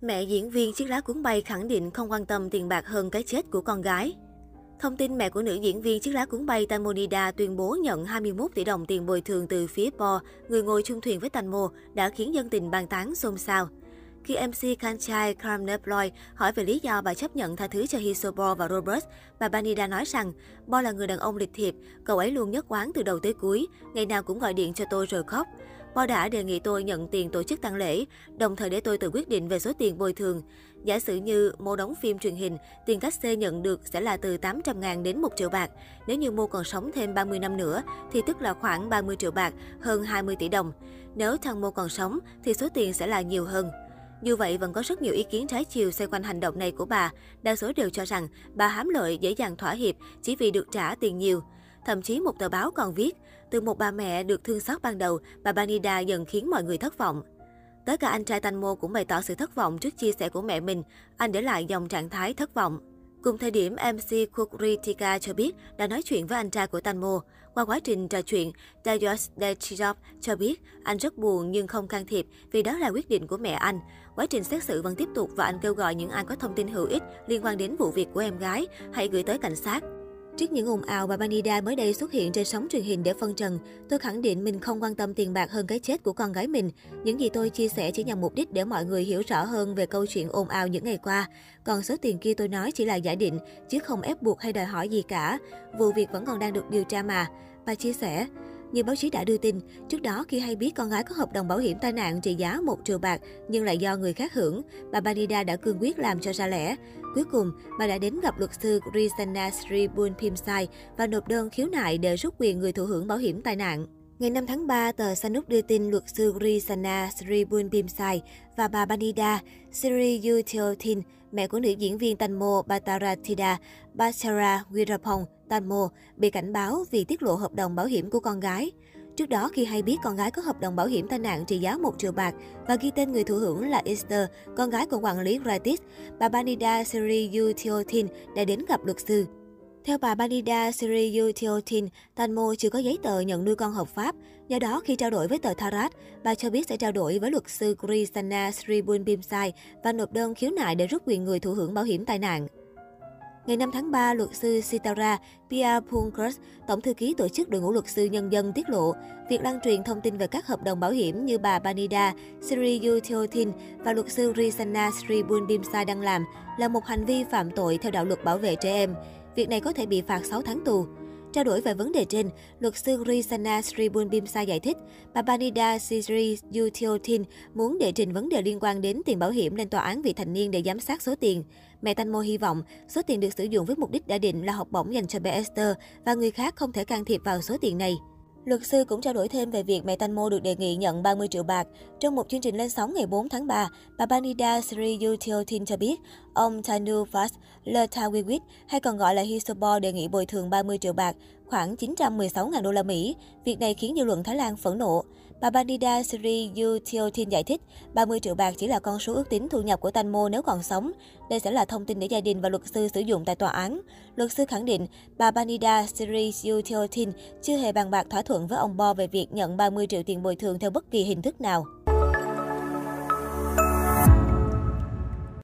Mẹ diễn viên chiếc lá cuốn bay khẳng định không quan tâm tiền bạc hơn cái chết của con gái. Thông tin mẹ của nữ diễn viên chiếc lá cuốn bay Tamonida tuyên bố nhận 21 tỷ đồng tiền bồi thường từ phía Po, người ngồi chung thuyền với Tanmo, đã khiến dân tình bàn tán xôn xao. Khi MC Kanchai Karneploy hỏi về lý do bà chấp nhận tha thứ cho Hisobo và Robert, bà Banida nói rằng Bo là người đàn ông lịch thiệp, cậu ấy luôn nhất quán từ đầu tới cuối, ngày nào cũng gọi điện cho tôi rồi khóc. Bo đã đề nghị tôi nhận tiền tổ chức tang lễ, đồng thời để tôi tự quyết định về số tiền bồi thường. Giả sử như mua đóng phim truyền hình, tiền cách xê nhận được sẽ là từ 800 ngàn đến 1 triệu bạc. Nếu như mua còn sống thêm 30 năm nữa, thì tức là khoảng 30 triệu bạc, hơn 20 tỷ đồng. Nếu thằng Mô còn sống, thì số tiền sẽ là nhiều hơn. Dù vậy, vẫn có rất nhiều ý kiến trái chiều xoay quanh hành động này của bà. Đa số đều cho rằng bà hám lợi dễ dàng thỏa hiệp chỉ vì được trả tiền nhiều. Thậm chí một tờ báo còn viết, từ một bà mẹ được thương xót ban đầu, bà Banida dần khiến mọi người thất vọng. Tới cả anh trai Tanmo cũng bày tỏ sự thất vọng trước chia sẻ của mẹ mình. Anh để lại dòng trạng thái thất vọng. Cùng thời điểm, MC Kukritika cho biết đã nói chuyện với anh trai của Tanmo. Qua quá trình trò chuyện, Dayos Dechijov cho biết anh rất buồn nhưng không can thiệp vì đó là quyết định của mẹ anh. Quá trình xét xử vẫn tiếp tục và anh kêu gọi những ai có thông tin hữu ích liên quan đến vụ việc của em gái hãy gửi tới cảnh sát. Trước những ồn ào, bà Banida mới đây xuất hiện trên sóng truyền hình để phân trần. Tôi khẳng định mình không quan tâm tiền bạc hơn cái chết của con gái mình. Những gì tôi chia sẻ chỉ nhằm mục đích để mọi người hiểu rõ hơn về câu chuyện ồn ào những ngày qua. Còn số tiền kia tôi nói chỉ là giả định, chứ không ép buộc hay đòi hỏi gì cả. Vụ việc vẫn còn đang được điều tra mà. Bà chia sẻ, như báo chí đã đưa tin, trước đó khi hay biết con gái có hợp đồng bảo hiểm tai nạn trị giá 1 triệu bạc nhưng lại do người khác hưởng, bà Banida đã cương quyết làm cho ra lẽ. Cuối cùng, bà đã đến gặp luật sư Rizana Sri Bunpimsai và nộp đơn khiếu nại để rút quyền người thụ hưởng bảo hiểm tai nạn. Ngày 5 tháng 3, tờ Sanuk đưa tin luật sư Grisana Sri và bà Banida Siri Yutiotin, mẹ của nữ diễn viên Tanmo Bataratida Bachara Wirapong Tanmo, bị cảnh báo vì tiết lộ hợp đồng bảo hiểm của con gái. Trước đó, khi hay biết con gái có hợp đồng bảo hiểm tai nạn trị giá 1 triệu bạc và ghi tên người thụ hưởng là Esther, con gái của quản lý Gratis, bà Banida Siri Yutiotin đã đến gặp luật sư. Theo bà Banida Siriyu Tanmo chưa có giấy tờ nhận nuôi con hợp pháp. Do đó, khi trao đổi với tờ Tarat, bà cho biết sẽ trao đổi với luật sư Krisana Sribunbimsai và nộp đơn khiếu nại để rút quyền người thụ hưởng bảo hiểm tai nạn. Ngày 5 tháng 3, luật sư Sitara Pia Punkus, tổng thư ký tổ chức đội ngũ luật sư nhân dân tiết lộ, việc lan truyền thông tin về các hợp đồng bảo hiểm như bà Banida, Siriyu và luật sư Risana Sribunbimsai đang làm là một hành vi phạm tội theo đạo luật bảo vệ trẻ em. Việc này có thể bị phạt 6 tháng tù. Trao đổi về vấn đề trên, luật sư Risana Sribunbimsa giải thích, bà Banida Siri Yutiotin muốn đệ trình vấn đề liên quan đến tiền bảo hiểm lên tòa án vị thành niên để giám sát số tiền. Mẹ Tanmo hy vọng số tiền được sử dụng với mục đích đã định là học bổng dành cho bé Esther và người khác không thể can thiệp vào số tiền này. Luật sư cũng trao đổi thêm về việc mẹ Tanmo được đề nghị nhận 30 triệu bạc. Trong một chương trình lên sóng ngày 4 tháng 3, bà Banida Sri Yutiotin cho biết ông Tanu Fas Lertawiwit hay còn gọi là Hisobo đề nghị bồi thường 30 triệu bạc, khoảng 916.000 đô la Mỹ. Việc này khiến dư luận Thái Lan phẫn nộ. Bà Banida Sri Yutiotin giải thích, 30 triệu bạc chỉ là con số ước tính thu nhập của Tanmo nếu còn sống. Đây sẽ là thông tin để gia đình và luật sư sử dụng tại tòa án. Luật sư khẳng định, bà Banida Sri Yutiotin chưa hề bàn bạc thỏa thuận với ông Bo về việc nhận 30 triệu tiền bồi thường theo bất kỳ hình thức nào.